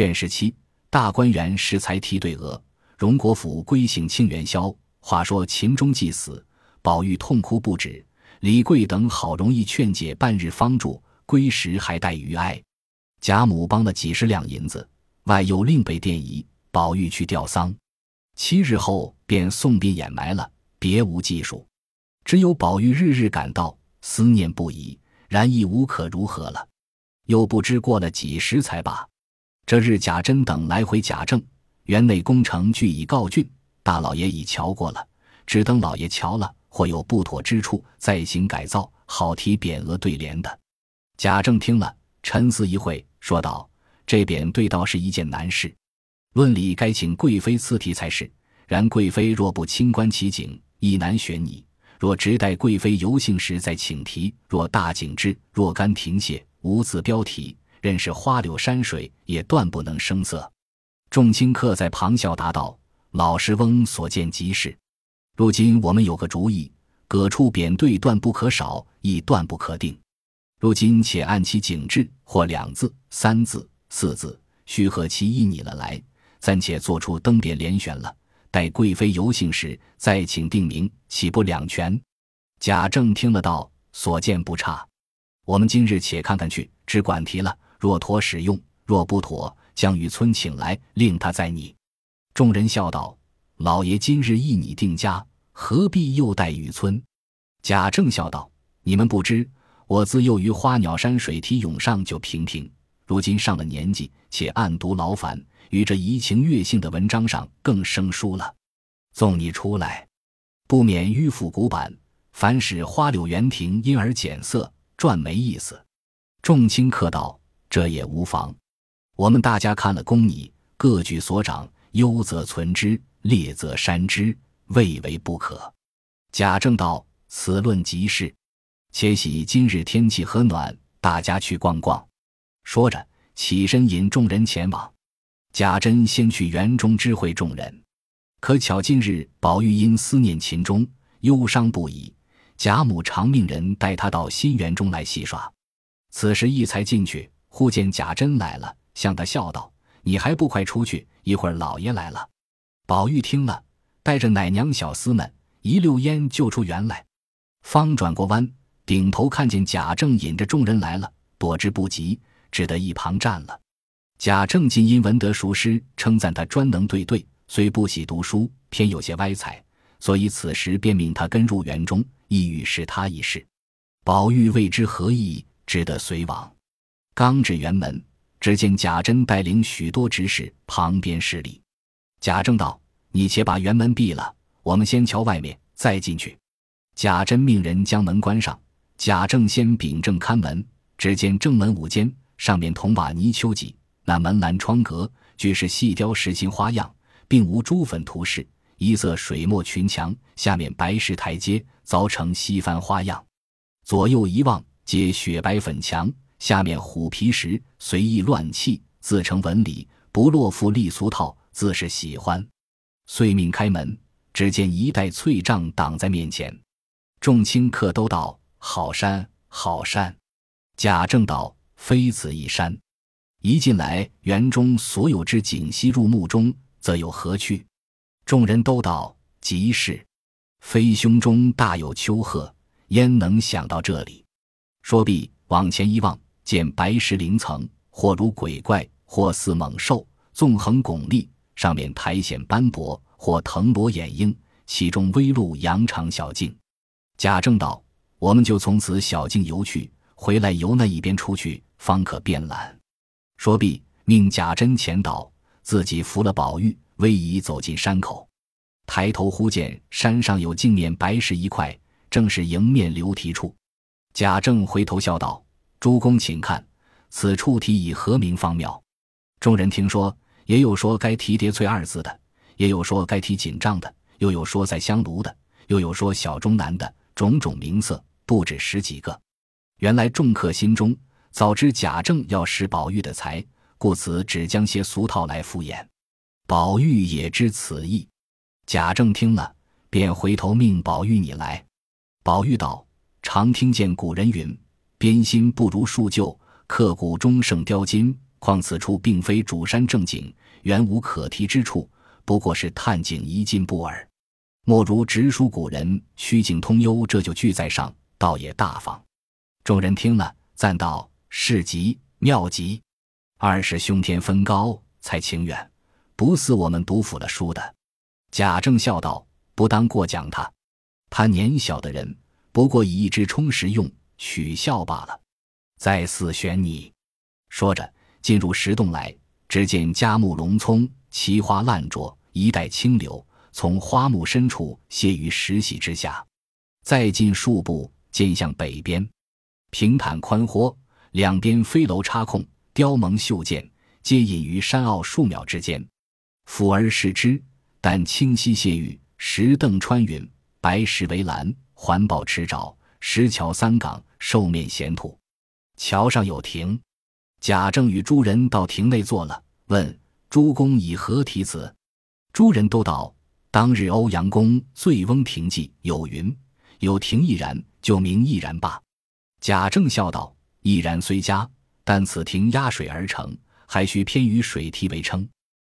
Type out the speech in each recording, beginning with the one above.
卷十七，大观园石才题对额，荣国府归省清元宵。话说秦钟既死，宝玉痛哭不止。李贵等好容易劝解，半日方住，归时还带余哀。贾母帮了几十两银子，外又另备奠仪，宝玉去吊丧。七日后便送殡掩埋了，别无技术。只有宝玉日日感到思念不已，然亦无可如何了。又不知过了几时才罢。这日贾珍等来回贾政，园内工程俱已告竣，大老爷已瞧过了，只等老爷瞧了，或有不妥之处，再行改造，好提匾额对联的。贾政听了，沉思一会，说道：“这匾对倒是一件难事。论理该请贵妃赐题才是，然贵妃若不清观其景，亦难选拟。若直待贵妃游幸时再请题，若大景之，若干停歇，无字标题。”认识花柳山水，也断不能生色。众卿客在旁笑答道：“老师翁所见即是。如今我们有个主意，各处匾对断不可少，亦断不可定。如今且按其景致，或两字、三字、四字，须和其意拟了来，暂且做出登匾联选了。待贵妃游幸时，再请定名，岂不两全？”贾政听了道：“所见不差。我们今日且看看去，只管提了。”若妥使用，若不妥，将雨村请来，令他再拟。众人笑道：“老爷今日一拟定家，何必又待雨村？”贾政笑道：“你们不知，我自幼于花鸟山水题咏上就平平，如今上了年纪，且暗读劳烦，于这怡情悦性的文章上更生疏了。纵你出来，不免迂腐古板，凡使花柳园亭因而减色，转没意思。”众卿客道。这也无妨，我们大家看了公拟，各举所长，优则存之，劣则删之，未为不可。贾政道：“此论极是。且喜今日天气和暖，大家去逛逛。”说着，起身引众人前往。贾珍先去园中知会众人，可巧今日宝玉因思念秦钟，忧伤不已。贾母常命人带他到新园中来戏耍。此时一才进去。忽见贾珍来了，向他笑道：“你还不快出去！一会儿老爷来了。”宝玉听了，带着奶娘小厮们一溜烟就出园来，方转过弯，顶头看见贾政引着众人来了，躲之不及，只得一旁站了。贾政今因闻得熟诗，称赞他专能对对，虽不喜读书，偏有些歪才，所以此时便命他跟入园中，意欲试他一试。宝玉未知何意，只得随往。刚至园门，只见贾珍带领许多执事旁边施礼。贾政道：“你且把园门闭了，我们先瞧外面，再进去。”贾珍命人将门关上。贾政先秉正看门，只见正门五间，上面铜瓦泥丘脊，那门栏窗格俱是细雕石心花样，并无朱粉涂饰，一色水墨群墙，下面白石台阶凿成西番花样。左右一望，皆雪白粉墙。下面虎皮石随意乱砌，自成纹理，不落复立俗套，自是喜欢。遂命开门，只见一袋翠帐挡在面前。众卿客都道：“好山，好山。”贾政道：“非此一山。一进来，园中所有之景悉入目中，则有何趣？”众人都道：“即是。非胸中大有丘壑，焉能想到这里？”说毕，往前一望。见白石林层，或如鬼怪，或似猛兽，纵横拱立，上面苔藓斑驳，或藤萝掩映，其中微露羊肠小径。贾政道：“我们就从此小径游去，回来由那一边出去，方可便览。”说毕，命贾珍前导，自己扶了宝玉，逶迤走进山口。抬头忽见山上有镜面白石一块，正是迎面流题处。贾政回头笑道。诸公请看，此处题以何名方妙？众人听说，也有说该题“叠翠”二字的，也有说该题“锦帐”的，又有说在香炉的，又有说小中南的，种种名色不止十几个。原来众客心中早知贾政要使宝玉的才，故此只将些俗套来敷衍。宝玉也知此意，贾政听了，便回头命宝玉你来。宝玉道：“常听见古人云。”编新不如树旧，刻骨终胜雕金。况此处并非主山正景，原无可提之处，不过是探景一进步耳。莫如直书古人曲径通幽，这就句在上，倒也大方。众人听了，赞道：“是极妙极，二是胸天分高，才情远，不似我们读腐了书的。”贾政笑道：“不当过奖他，他年小的人，不过以一支充实用，取笑罢了。再四选你。”说着，进入石洞来，只见佳木龙葱，奇花烂灼，一带清流。从花木深处泻于石隙之下，再进数步，见向北边，平坦宽豁，两边飞楼插空，雕蒙绣箭，皆隐于山坳树苗之间。俯而视之，但清溪泻玉，石凳穿云，白石为栏，环抱池沼，石桥三港，兽面闲土。桥上有亭，贾政与诸人到亭内坐了，问诸公以何题词？诸人都道。当日欧阳公醉翁亭记有云：“有亭亦然，就名亦然罢。”贾政笑道：“亦然虽佳，但此亭压水而成，还需偏于水题为称。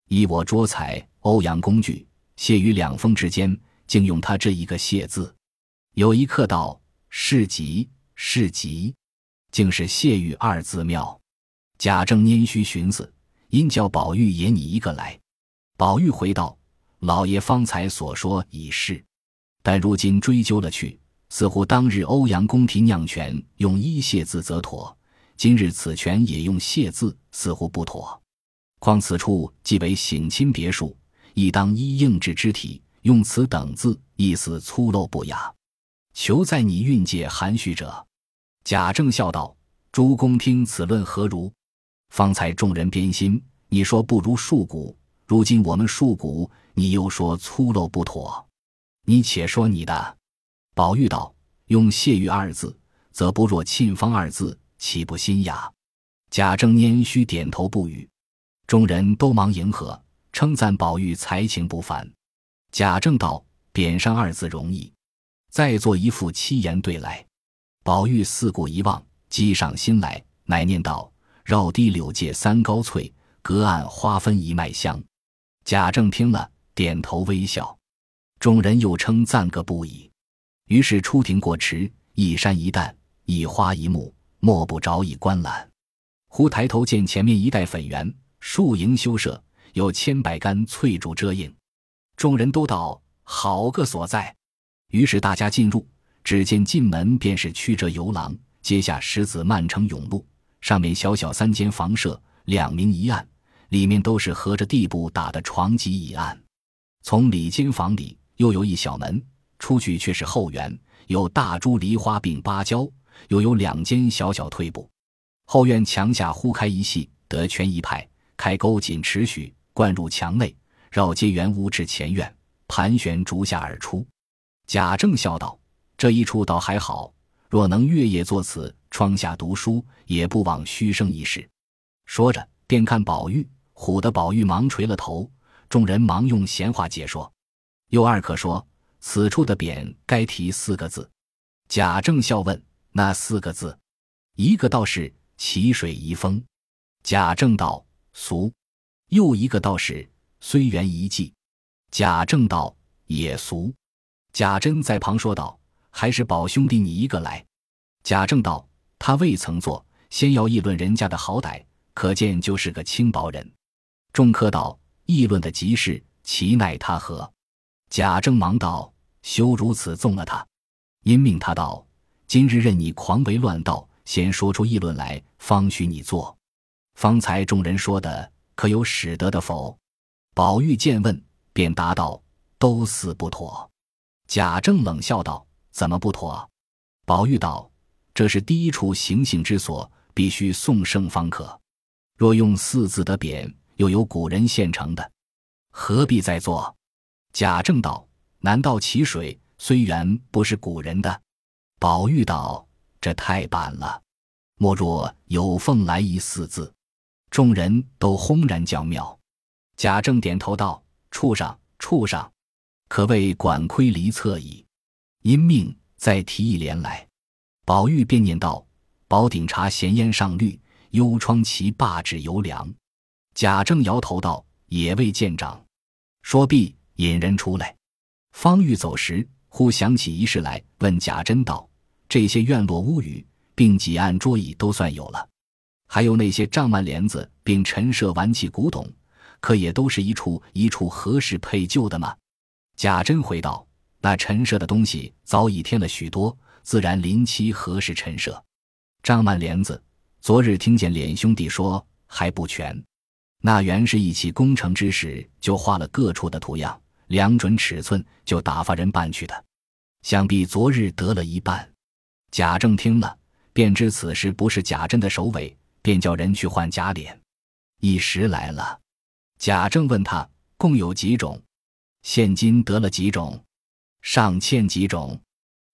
以我捉采欧阳公句，谢于两峰之间，竟用他这一个谢字。”有一客道：“是极是极，竟是谢玉二字妙。”贾政拈须寻思，因叫宝玉也拟一个来。宝玉回道。老爷方才所说已是，但如今追究了去，似乎当日欧阳公提酿泉用一谢字则妥，今日此泉也用谢字，似乎不妥。况此处既为省亲别墅，亦当依应制之体，用此等字，意思粗陋不雅。求在你运界含蓄者。贾政笑道：“诸公听此论何如？方才众人编心，你说不如树骨，如今我们树骨。”你又说粗陋不妥，你且说你的。宝玉道：“用谢玉二字，则不若沁芳二字，岂不新雅？”贾政拈须点头不语。众人都忙迎合，称赞宝玉才情不凡。贾政道：“匾上二字容易，再做一副七言对来。”宝玉四顾一望，积上心来，乃念道：“绕堤柳借三高翠，隔岸花分一脉香。”贾政听了。点头微笑，众人又称赞个不已。于是出庭过池，一山一旦，一花一木，莫不着意观览。忽抬头见前面一带粉园，树营修设，有千百竿翠竹遮映。众人都道好个所在。于是大家进入，只见进门便是曲折游廊，阶下石子漫成甬路，上面小小三间房舍，两明一暗，里面都是合着地布打的床几一案。从里间房里又有一小门，出去却是后园，有大株梨花并芭蕉，又有两间小小退步。后院墙下忽开一隙，得圈一派，开沟仅尺许，灌入墙内，绕街圆屋至前院，盘旋竹下而出。贾政笑道：“这一处倒还好，若能月夜坐此窗下读书，也不枉虚生一世。”说着，便看宝玉，唬得宝玉忙垂了头。众人忙用闲话解说，又二可说此处的匾该题四个字。贾政笑问：“那四个字？”一个道是“淇水遗风”。贾政道：“俗。”又一个道是“虽园遗迹”。贾政道：“也俗。”贾珍在旁说道：“还是宝兄弟你一个来。”贾政道：“他未曾做，先要议论人家的好歹，可见就是个轻薄人。”众客道。议论的极是，其奈他何？贾政忙道：“休如此纵了他，因命他道：今日任你狂为乱道，先说出议论来，方许你做。方才众人说的，可有使得的否？”宝玉见问，便答道：“都似不妥。”贾政冷笑道：“怎么不妥？”宝玉道：“这是第一处行刑之所，必须送圣方可。若用四字的匾。”又有古人现成的，何必再做？贾政道：“难道其水虽然不是古人的？”宝玉道：“这太板了。莫若有凤来仪四字。”众人都轰然叫妙。贾政点头道：“处上，处上，可谓管窥离侧矣。”因命再提一联来。宝玉便念道：“宝鼎茶闲烟上绿，幽窗其罢至犹凉。贾政摇头道：“也未见长。”说毕，引人出来。方欲走时，忽想起一事来，问贾珍道：“这些院落屋宇，并几案桌椅都算有了，还有那些帐幔帘子，并陈设玩器古董，可也都是一处一处合适配就的吗？”贾珍回道：“那陈设的东西早已添了许多，自然临期合适陈设。张曼莲子，昨日听见脸兄弟说还不全。”那原是一起工程之时，就画了各处的图样，量准尺寸，就打发人办去的。想必昨日得了一半。贾政听了，便知此事不是贾珍的首尾，便叫人去换假脸。一时来了，贾政问他共有几种，现今得了几种，尚欠几种。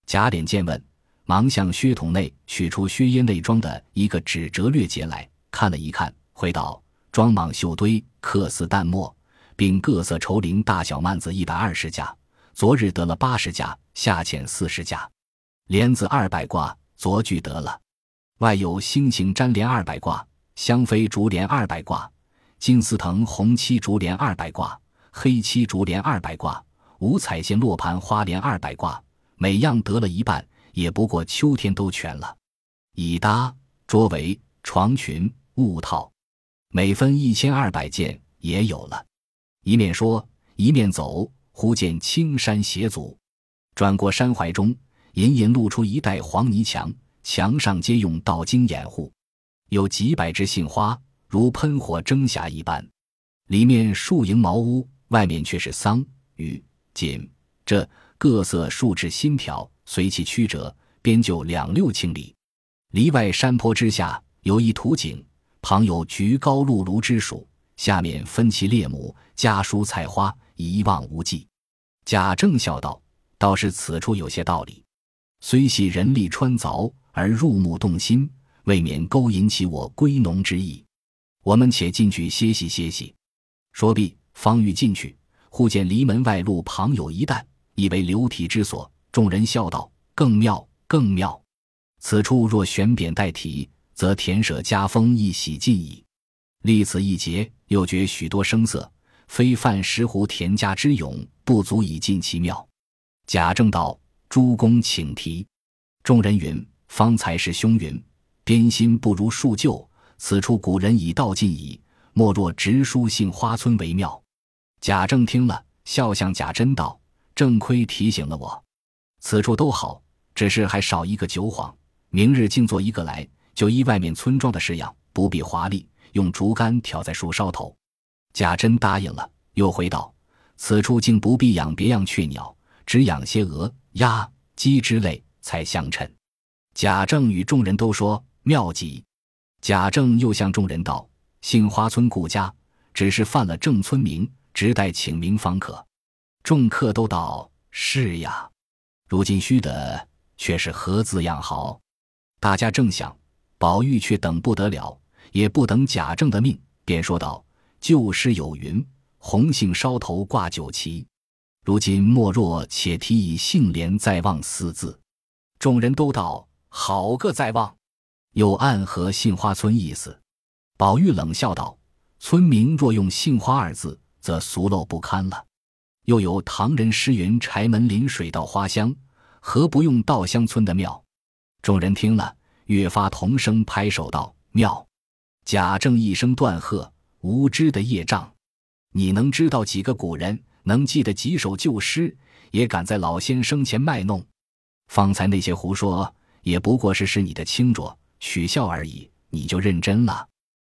贾琏见问，忙向靴筒内取出靴烟内装的一个纸折略节来看了一看，回道。装蟒绣堆、刻似淡墨，并各色绸绫大小幔子一百二十架，昨日得了八十架，下欠四十架；帘子二百挂，昨具得了。外有星形粘帘二百挂，香妃竹帘二百挂，金丝藤红漆竹帘二百挂，黑漆竹帘二百挂，五彩线落盘花帘二百挂，每样得了一半，也不过秋天都全了。椅搭、桌围、床裙、物套。每分一千二百件也有了，一面说一面走，忽见青山斜阻，转过山怀中，隐隐露出一带黄泥墙，墙上皆用道经掩护，有几百枝杏花，如喷火蒸霞一般。里面树营茅屋，外面却是桑、榆、锦这各色树枝新条，随其曲折，边就两六千里。篱外山坡之下有一土井。旁有菊高露芦之属，下面分其列母，家蔬菜花，一望无际。贾政笑道：“倒是此处有些道理，虽系人力穿凿，而入目动心，未免勾引起我归农之意。我们且进去歇息歇息。”说毕，方欲进去，忽见篱门外路旁有一担，以为流体之所。众人笑道：“更妙，更妙！此处若悬匾代题。”则田舍家风亦喜尽矣。历此一节，又觉许多声色，非范石湖田家之勇，不足以尽其妙。贾政道：“诸公请提。”众人云：“方才是兄云，编心不如树旧。此处古人已道尽矣，莫若直书杏花村为妙。”贾政听了，笑向贾珍道：“正亏提醒了我，此处都好，只是还少一个酒幌。明日竟做一个来。”就依外面村庄的式样，不必华丽，用竹竿挑在树梢头。贾珍答应了，又回道：“此处竟不必养别样雀鸟，只养些鹅、鸭、鸡之类，才相称。”贾政与众人都说妙极。贾政又向众人道：“杏花村顾家，只是犯了正村名，只待请明方可。”众客都道：“是呀。”如今须的却是何字样好？大家正想。宝玉却等不得了，也不等贾政的命，便说道：“旧诗有云，红杏梢头挂酒旗。如今莫若且提以杏帘在望四字。”众人都道：“好个在望！”又暗合杏花村意思。宝玉冷笑道：“村民若用杏花二字，则俗陋不堪了。又有唐人诗云：‘柴门临水稻花香’，何不用稻香村的庙？”众人听了。越发同声拍手道：“妙！”贾政一声断喝：“无知的业障！你能知道几个古人？能记得几首旧诗？也敢在老先生前卖弄？方才那些胡说，也不过是使你的清浊取笑而已。你就认真了。”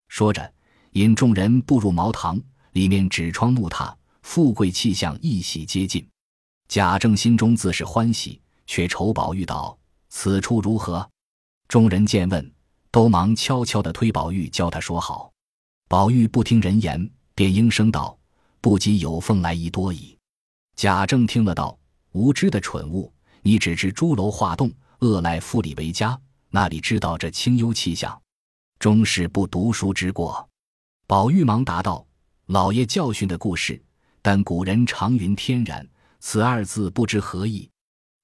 说着，引众人步入茅堂，里面纸窗木榻，富贵气象一洗接近。贾政心中自是欢喜，却愁宝玉道：“此处如何？”众人见问，都忙悄悄地推宝玉，教他说好。宝玉不听人言，便应声道：“不及有凤来仪多矣。”贾政听了道：“无知的蠢物，你只知朱楼画栋，恶赖富里为家，哪里知道这清幽气象？终是不读书之过。”宝玉忙答道：“老爷教训的故事，但古人常云天然，此二字不知何意。”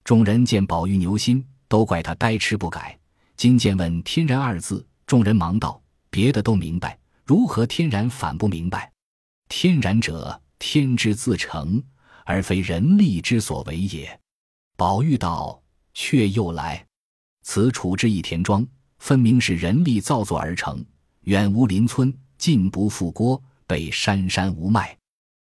众人见宝玉牛心，都怪他呆痴不改。今见问“天然”二字，众人忙道：“别的都明白，如何天然反不明白？天然者，天之自成，而非人力之所为也。宝玉道：“却又来，此处之一田庄，分明是人力造作而成。远无邻村，近不复郭，北山山无脉，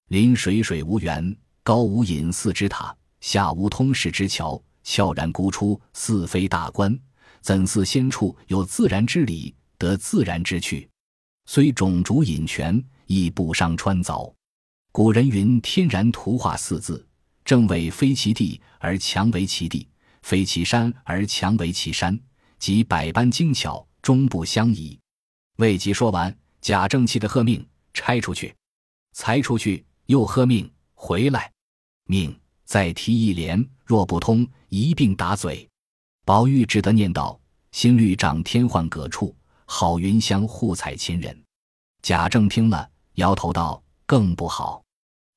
临水水无源，高无隐寺之塔，下无通世之桥，悄然孤出，似非大观。怎似仙处有自然之理，得自然之趣？虽种竹引泉，亦不伤川凿。古人云：天然图画四字。”正谓非其地而强为其地，非其山而强为其山，即百般精巧，终不相宜。未及说完，贾政气得喝命拆出去，才出去又喝命回来，命再提一联，若不通，一并打嘴。宝玉只得念道：“新绿长天换各处，好云香护采亲人。”贾政听了，摇头道：“更不好。”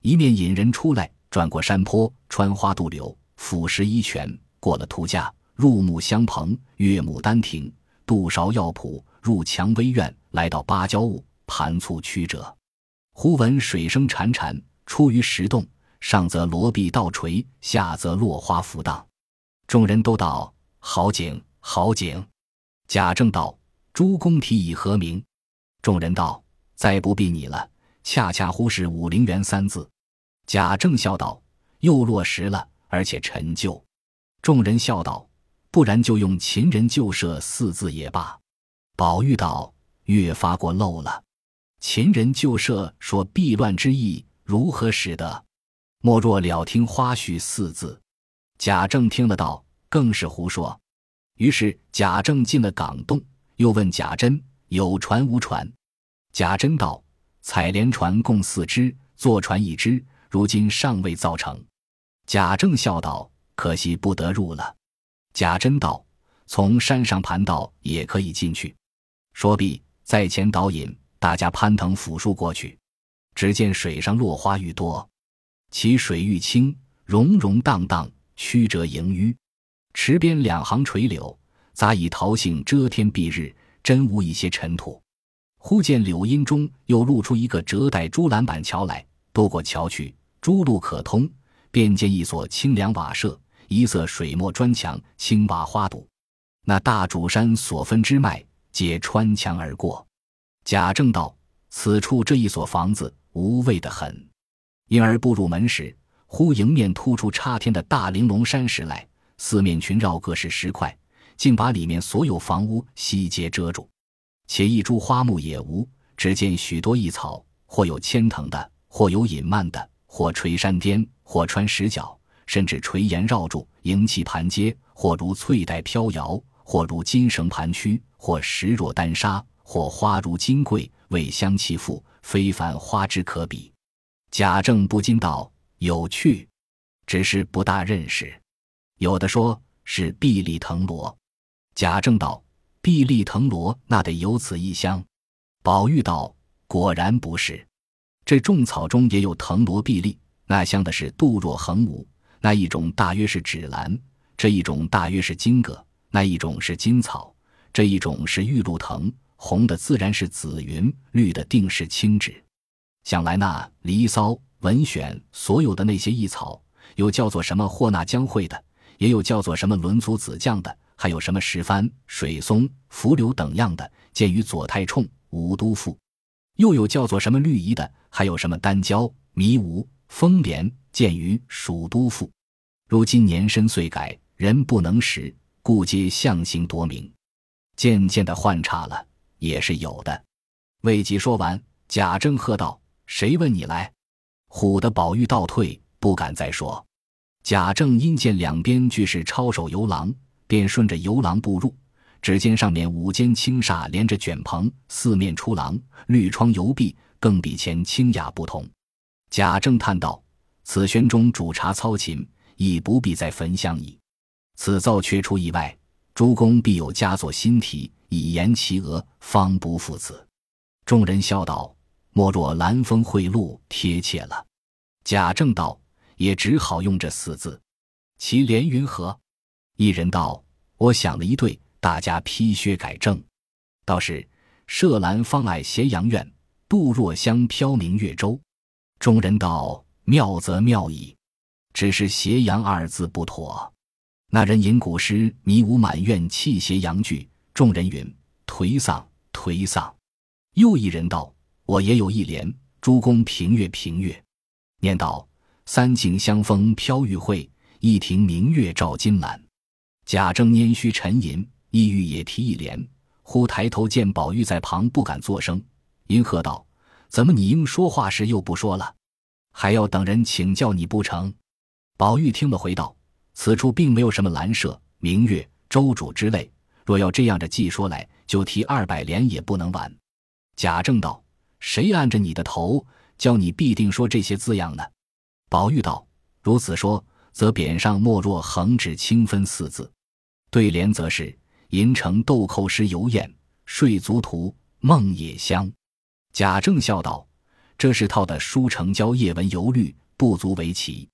一面引人出来。转过山坡，穿花渡柳，俯拾一泉，过了图架，入木香棚，越牡丹亭，渡芍药圃，入蔷薇院，来到芭蕉坞，盘促曲折。忽闻水声潺潺，出于石洞，上则罗壁倒垂，下则落花浮荡。众人都道：“好景，好景。”贾政道：“诸公题以何名？”众人道：“再不必你了，恰恰乎是武陵源三字。”贾政笑道：“又落实了，而且陈旧。”众人笑道：“不然就用‘秦人旧社’四字也罢。”宝玉道：“越发过漏了。‘秦人旧社’说避乱之意，如何使得？莫若‘了听花絮’四字。”贾政听了道：“更是胡说。”于是贾政进了港洞，又问贾珍：“有船无船？”贾珍道：“采莲船共四只，坐船一只。”如今尚未造成，贾政笑道：“可惜不得入了。”贾珍道：“从山上盘道也可以进去。”说毕，在前导引，大家攀藤抚树过去。只见水上落花愈多，其水愈清，融融荡荡，曲折盈淤。池边两行垂柳，杂以桃杏遮天蔽日，真无一些尘土。忽见柳荫中又露出一个折带朱栏板桥来，渡过桥去。诸路可通，便见一所清凉瓦舍，一色水墨砖墙，青瓦花堵。那大主山所分支脉，皆穿墙而过。贾政道：“此处这一所房子无味的很。”因而步入门时，忽迎面突出插天的大玲珑山石来，四面群绕各是石块，竟把里面所有房屋悉皆遮住。且一株花木也无，只见许多异草，或有牵藤的，或有隐蔓的。或垂山巅，或穿石角，甚至垂岩绕柱，迎气盘阶；或如翠带飘摇，或如金绳盘曲，或石若丹砂，或花如金桂，味香气馥，非凡花之可比。贾政不禁道：“有趣，只是不大认识。有的说是碧丽藤萝。”贾政道：“碧丽藤萝那得有此一香。”宝玉道：“果然不是。”这种草中也有藤萝碧丽，那香的是杜若横无，那一种大约是芷兰，这一种大约是金葛，那一种是金草，这一种是玉露藤，红的自然是紫云，绿的定是青芷。想来那离骚、文选，所有的那些异草，有叫做什么霍纳江会的，也有叫做什么轮足子将的，还有什么石帆、水松、浮柳等样的，见于左太冲、吴都赋。又有叫做什么绿夷的，还有什么丹椒、迷芜、风莲，见于蜀都赋。如今年深岁改，人不能识，故皆象形夺名，渐渐的换差了，也是有的。未及说完，贾政喝道：“谁问你来？”唬得宝玉倒退，不敢再说。贾政因见两边俱是抄手游廊，便顺着游廊步入。只见上面五间青纱连着卷棚，四面出廊，绿窗油壁，更比前清雅不同。贾政叹道：“此轩中煮茶操琴，亦不必再焚香矣。此奏却出意外，诸公必有佳作新题，以言其额，方不负此。”众人笑道：“莫若兰风贿赂，贴切了。”贾政道：“也只好用这四字。其连云何？”一人道：“我想了一对。”大家批削改正，倒是射兰方爱斜阳院，杜若香飘明月洲。”众人道：“妙则妙矣，只是斜阳二字不妥。”那人吟古诗：“迷无满院泣斜阳句。”众人云：“颓丧，颓丧。”又一人道：“我也有一联：诸公平月，平月。”念道：“三径香风飘玉会，一庭明月照金兰。”贾政拈须沉吟，意欲也提一联，忽抬头见宝玉在旁，不敢作声，因喝道：“怎么你应说话时又不说了？还要等人请教你不成？”宝玉听了，回道。此处并没有什么兰舍、明月、周主之类，若要这样着记说来，就提二百联也不能完。贾政道：“谁按着你的头，教你必定说这些字样呢？”宝玉道：“如此说，则匾上莫若横指清分四字，对联则是银城豆蔻诗游燕，睡足图梦也香。”贾政笑道：“这是套的书成交夜文游律，不足为奇。”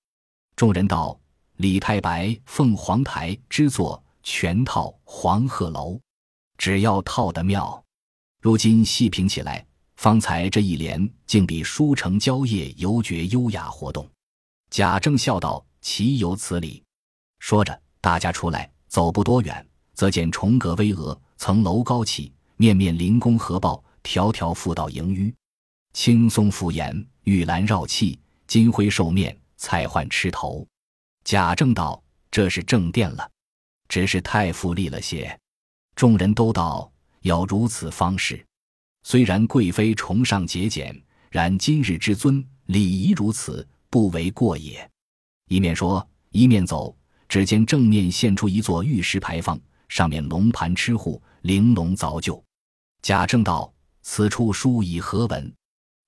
众人道。李太白凤凰台之作全套黄鹤楼，只要套得妙。如今细品起来，方才这一联竟比书成交夜犹觉优雅活动。贾政笑道：“岂有此理！”说着，大家出来，走不多远，则见重阁巍峨，层楼高起，面面临宫合抱，条条复道迎纡，青松覆檐，玉兰绕砌，金辉兽面，彩幻螭头。贾政道：“这是正殿了，只是太富丽了些。”众人都道：“要如此方式。虽然贵妃崇尚节俭，然今日之尊，礼仪如此，不为过也。”一面说，一面走，只见正面现出一座玉石牌坊，上面龙盘螭户，玲珑凿就。贾政道：“此处书以何文？”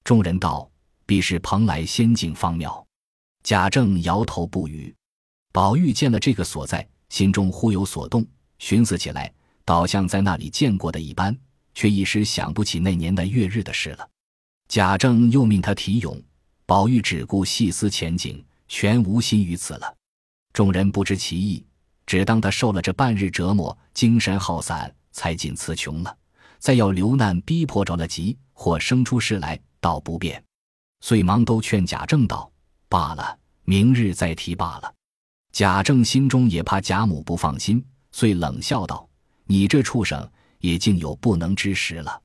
众人道：“必是蓬莱仙境方庙。”贾政摇头不语。宝玉见了这个所在，心中忽有所动，寻思起来，倒像在那里见过的一般，却一时想不起那年的月日的事了。贾政又命他题咏，宝玉只顾细思前景，全无心于此了。众人不知其意，只当他受了这半日折磨，精神耗散，才尽词穷了。再要流难逼迫着了急，或生出事来，倒不便，遂忙都劝贾政道：“罢了，明日再提罢了。”贾政心中也怕贾母不放心，遂冷笑道：“你这畜生也竟有不能之时了。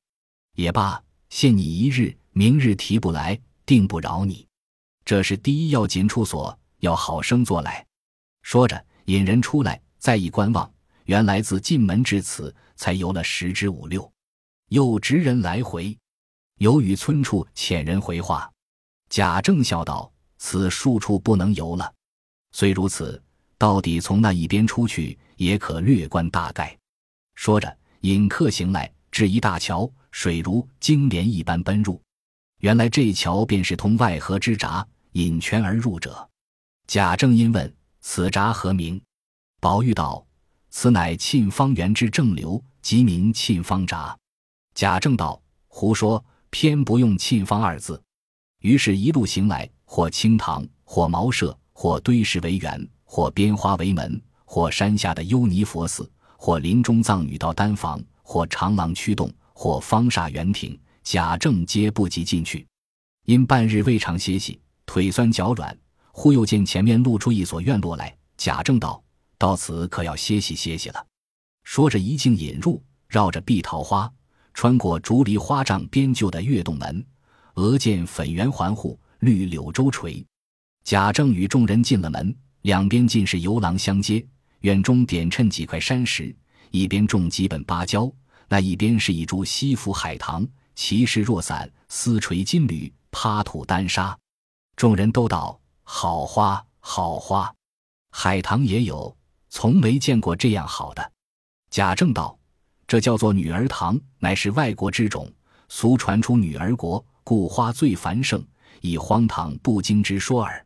也罢，限你一日，明日提不来，定不饶你。这是第一要紧处所，要好生做来。”说着，引人出来，再一观望，原来自进门至此，才游了十之五六。又执人来回，由与村处遣人回话。贾政笑道：“此数处不能游了。”虽如此，到底从那一边出去，也可略观大概。说着，引客行来，至一大桥，水如金莲一般奔入。原来这桥便是通外河之闸，引泉而入者。贾政因问：“此闸何名？”宝玉道：“此乃沁芳园之正流，即名沁芳闸。”贾政道：“胡说，偏不用沁芳二字。”于是，一路行来，或清塘，或茅舍。或堆石为园，或编花为门，或山下的幽尼佛寺，或林中藏女道丹房，或长廊曲洞，或方厦园亭，贾政皆不及进去。因半日未尝歇息，腿酸脚软，忽又见前面露出一所院落来。贾政道：“到此可要歇息歇息了。”说着一径引入，绕着碧桃花，穿过竹篱花帐编就的月洞门，额见粉圆环护，绿柳周垂。贾政与众人进了门，两边尽是游廊相接，院中点衬几块山石，一边种几本芭蕉，那一边是一株西府海棠，其势若伞，丝垂金缕，趴土丹砂。众人都道：“好花，好花！海棠也有，从没见过这样好的。”贾政道：“这叫做女儿堂，乃是外国之种，俗传出女儿国，故花最繁盛，以荒唐不经之说耳。”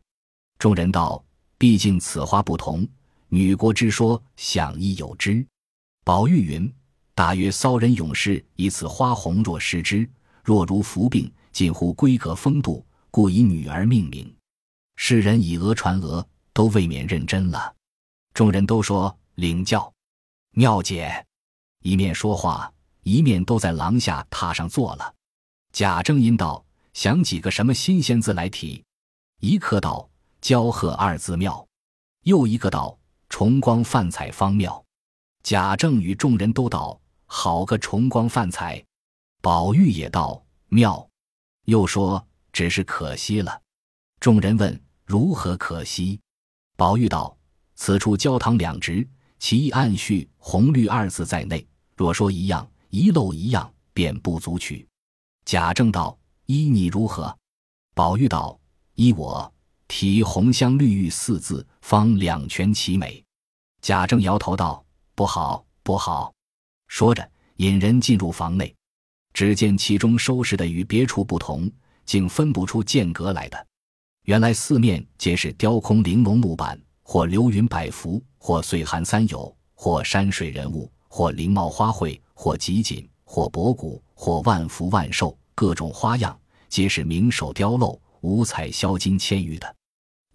众人道：“毕竟此花不同，女国之说，想亦有之。”宝玉云：“大约骚人勇士以此花红若失之，若如服病，近乎闺阁风度，故以女儿命名。世人以讹传讹，都未免认真了。”众人都说：“领教，妙解。”一面说话，一面都在廊下榻上坐了。贾政因道：“想几个什么新鲜字来提？”一刻道：“交贺二字妙。”又一个道：“重光泛彩方妙。”贾政与众人都道：“好个重光泛彩！”宝玉也道：“妙。”又说：“只是可惜了。”众人问：“如何可惜？”宝玉道：“此处焦糖两直，其意暗叙红绿二字在内。若说一样，遗漏一样，便不足取。”贾政道：“依你如何？”宝玉道：“依我题红香绿玉四字，方两全其美。”贾政摇头道：“不好，不好。”说着，引人进入房内，只见其中收拾的与别处不同，竟分不出间隔来的。原来四面皆是雕空玲珑木板，或流云百幅，或岁寒三友，或山水人物，或灵茂花卉，或集锦，或博古。或万福万寿，各种花样，皆是名手雕镂、五彩销金千玉的。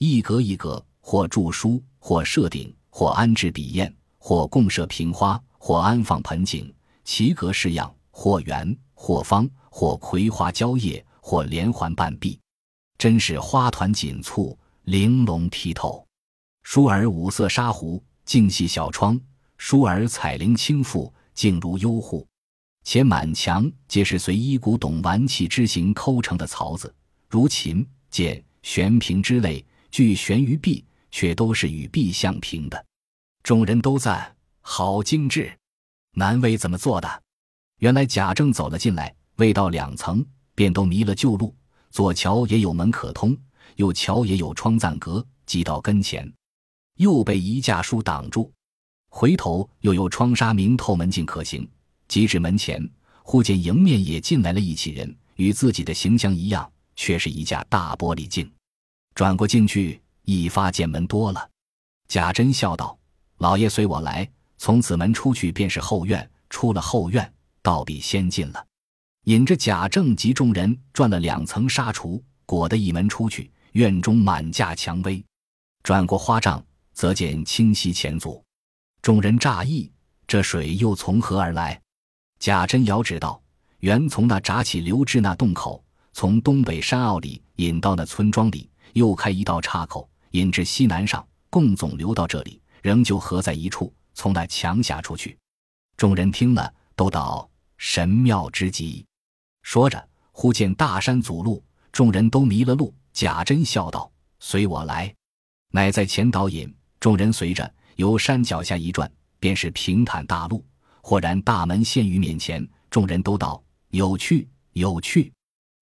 一格一格，或著书，或设顶，或安置笔砚，或供设瓶花，或安放盆景，其格式样，或圆，或方，或葵花蕉叶，或连环半壁，真是花团锦簇，玲珑剔透。书儿五色纱壶，净系小窗；书儿彩绫轻覆，静如幽户。且满墙皆是随一古董玩器之形抠成的槽子，如琴、剑、悬瓶之类，俱悬于壁，却都是与壁相平的。众人都赞好精致，难为怎么做的。原来贾政走了进来，未到两层，便都迷了旧路。左桥也有门可通，右桥也有窗暂隔，即到跟前，又被一架书挡住。回头又有窗纱明透门径可行。即至门前，忽见迎面也进来了一起人，与自己的形象一样，却是一架大玻璃镜。转过进去，一发见门多了。贾珍笑道：“老爷随我来，从此门出去便是后院。出了后院，倒比先进了。”引着贾政及众人转了两层纱橱，裹得一门出去，院中满架蔷薇。转过花帐，则见清溪浅阻。众人乍异，这水又从何而来？贾珍遥指道：“原从那闸起流至那洞口，从东北山坳里引到那村庄里，又开一道岔口，引至西南上，共总流到这里，仍旧合在一处，从那墙下出去。”众人听了，都道神妙之极。说着，忽见大山阻路，众人都迷了路。贾珍笑道：“随我来。”乃在前导引，众人随着，由山脚下一转，便是平坦大路。豁然大门现于面前，众人都道有趣有趣，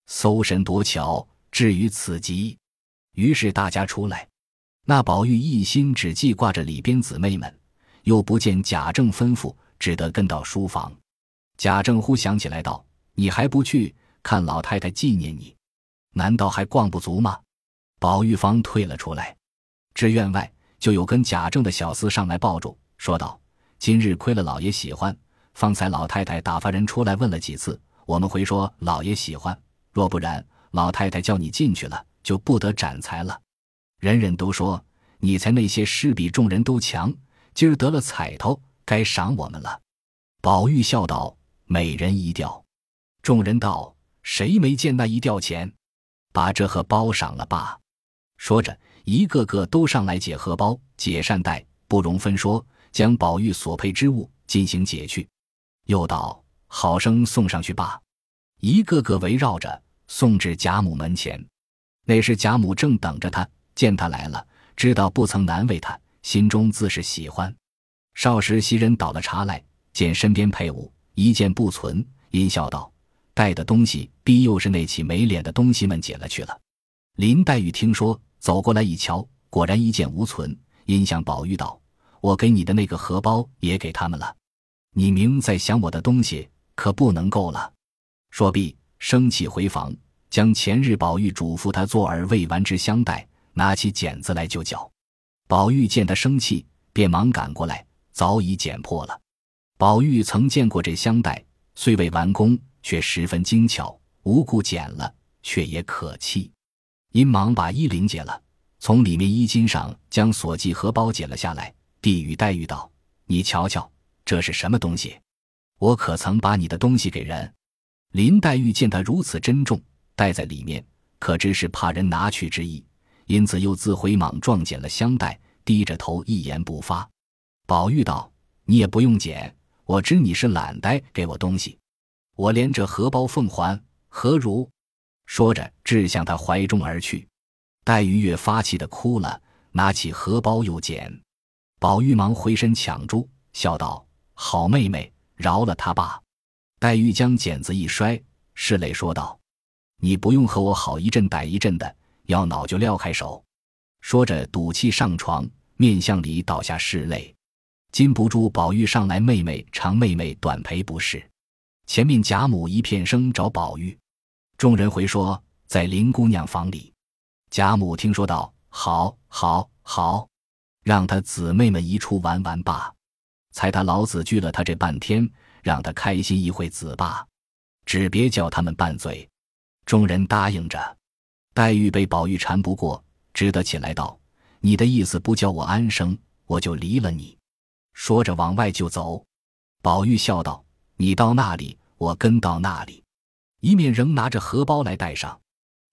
搜神夺巧，至于此极。于是大家出来，那宝玉一心只记挂着里边姊妹们，又不见贾政吩咐，只得跟到书房。贾政忽想起来道：“你还不去看老太太纪念你，难道还逛不足吗？”宝玉方退了出来，至院外，就有跟贾政的小厮上来抱住，说道。今日亏了老爷喜欢，方才老太太打发人出来问了几次，我们回说老爷喜欢。若不然，老太太叫你进去了，就不得展才了。人人都说你才那些诗比众人都强，今儿得了彩头，该赏我们了。宝玉笑道：“每人一吊。”众人道：“谁没见那一吊钱？把这荷包赏了吧。”说着，一个个都上来解荷包、解扇袋，不容分说。将宝玉所配之物进行解去，又道：“好生送上去罢。”一个个围绕着送至贾母门前。那时贾母正等着他，见他来了，知道不曾难为他，心中自是喜欢。少时袭人倒了茶来，见身边配物一件不存，阴笑道：“带的东西必又是那起没脸的东西们捡了去了。”林黛玉听说，走过来一瞧，果然一件无存，阴向宝玉道。我给你的那个荷包也给他们了，你明在想我的东西，可不能够了。说毕，生气回房，将前日宝玉嘱咐他做耳未完之香袋，拿起剪子来就绞。宝玉见他生气，便忙赶过来，早已剪破了。宝玉曾见过这香袋，虽未完工，却十分精巧，无故剪了，却也可气。因忙把衣领解了，从里面衣襟上将锁系荷包解了下来。递与黛玉道：“你瞧瞧，这是什么东西？”我可曾把你的东西给人？林黛玉见他如此珍重，带在里面，可知是怕人拿去之意，因此又自回莽撞捡了香袋，低着头一言不发。宝玉道：“你也不用捡，我知你是懒呆给我东西，我连着荷包奉还，何如？”说着，掷向他怀中而去。黛玉越发气的哭了，拿起荷包又捡。宝玉忙回身抢住，笑道：“好妹妹，饶了他吧。”黛玉将剪子一摔，拭泪说道：“你不用和我好一阵歹一阵的，要恼就撂开手。”说着，赌气上床，面向里倒下拭泪。禁不住宝玉上来，妹妹长妹妹短赔不是。前面贾母一片声找宝玉。众人回说，在林姑娘房里。贾母听说道：“好，好，好，让他姊妹们一处玩玩罢。才他老子拘了他这半天，让他开心一会子罢，只别叫他们拌嘴。”众人答应着。黛玉被宝玉缠不过，只得起来道：“你的意思不叫我安生，我就离了你。”说着往外就走。宝玉笑道：“你到那里，我跟到那里。”一面仍拿着荷包来带上，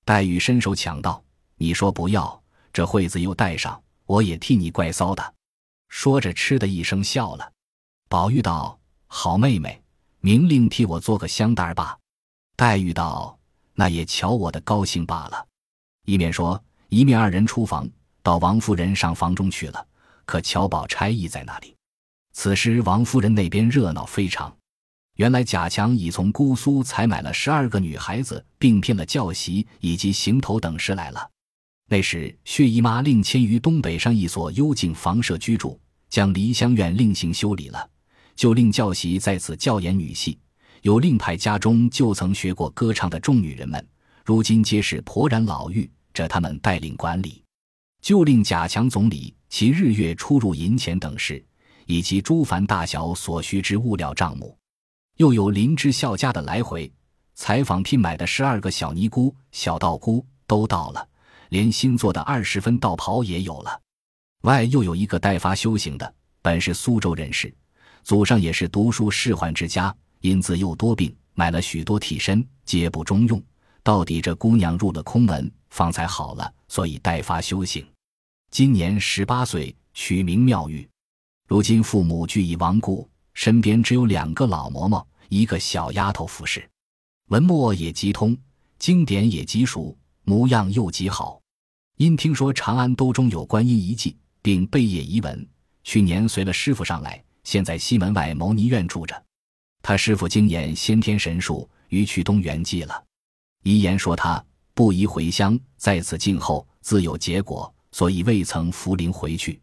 黛玉伸手抢道：“你说不要，这惠子又带上，我也替你怪臊的。”说着，嗤的一声笑了。宝玉道：“好妹妹，明令替我做个香袋吧。”黛玉道：“那也瞧我的高兴罢了。”一面说，一面二人出房，到王夫人上房中去了。可乔宝钗亦在那里。此时王夫人那边热闹非常。原来贾强已从姑苏采买了十二个女孩子，并聘了教习以及行头等事来了。那时薛姨妈另迁于东北上一所幽静房舍居住，将梨香院另行修理了，就令教习在此教演女戏。有另派家中就曾学过歌唱的众女人们，如今皆是婆然老妪，这他们带领管理。就令贾强总理其日月出入银钱等事，以及诸凡大小所需之物料账目。又有林之孝家的来回采访聘买的十二个小尼姑、小道姑都到了，连新做的二十分道袍也有了。外又有一个代发修行的，本是苏州人士，祖上也是读书仕宦之家，因自幼多病，买了许多替身，皆不中用。到底这姑娘入了空门，方才好了，所以待发修行。今年十八岁，取名妙玉。如今父母俱已亡故。身边只有两个老嬷嬷，一个小丫头服侍，文墨也极通，经典也极熟，模样又极好。因听说长安都中有观音遗迹，并贝叶遗文，去年随了师傅上来，现在西门外牟尼院住着。他师傅精研先天神术，于去东圆寂了。遗言说他不宜回乡，在此静候自有结果，所以未曾扶灵回去。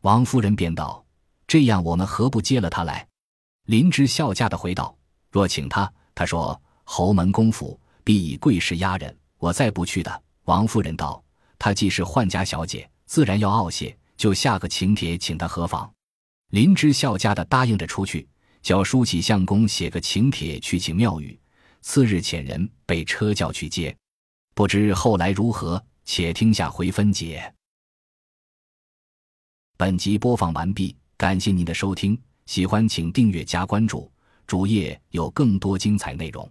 王夫人便道：“这样，我们何不接了他来？”林之孝家的回道：“若请他，他说侯门公府必以贵势压人，我再不去的。”王夫人道：“她既是宦家小姐，自然要傲些，就下个请帖请她何妨？”林之孝家的答应着出去，叫书起相公写个请帖去请庙宇。次日遣人被车叫去接，不知后来如何，且听下回分解。本集播放完毕，感谢您的收听。喜欢请订阅加关注，主页有更多精彩内容。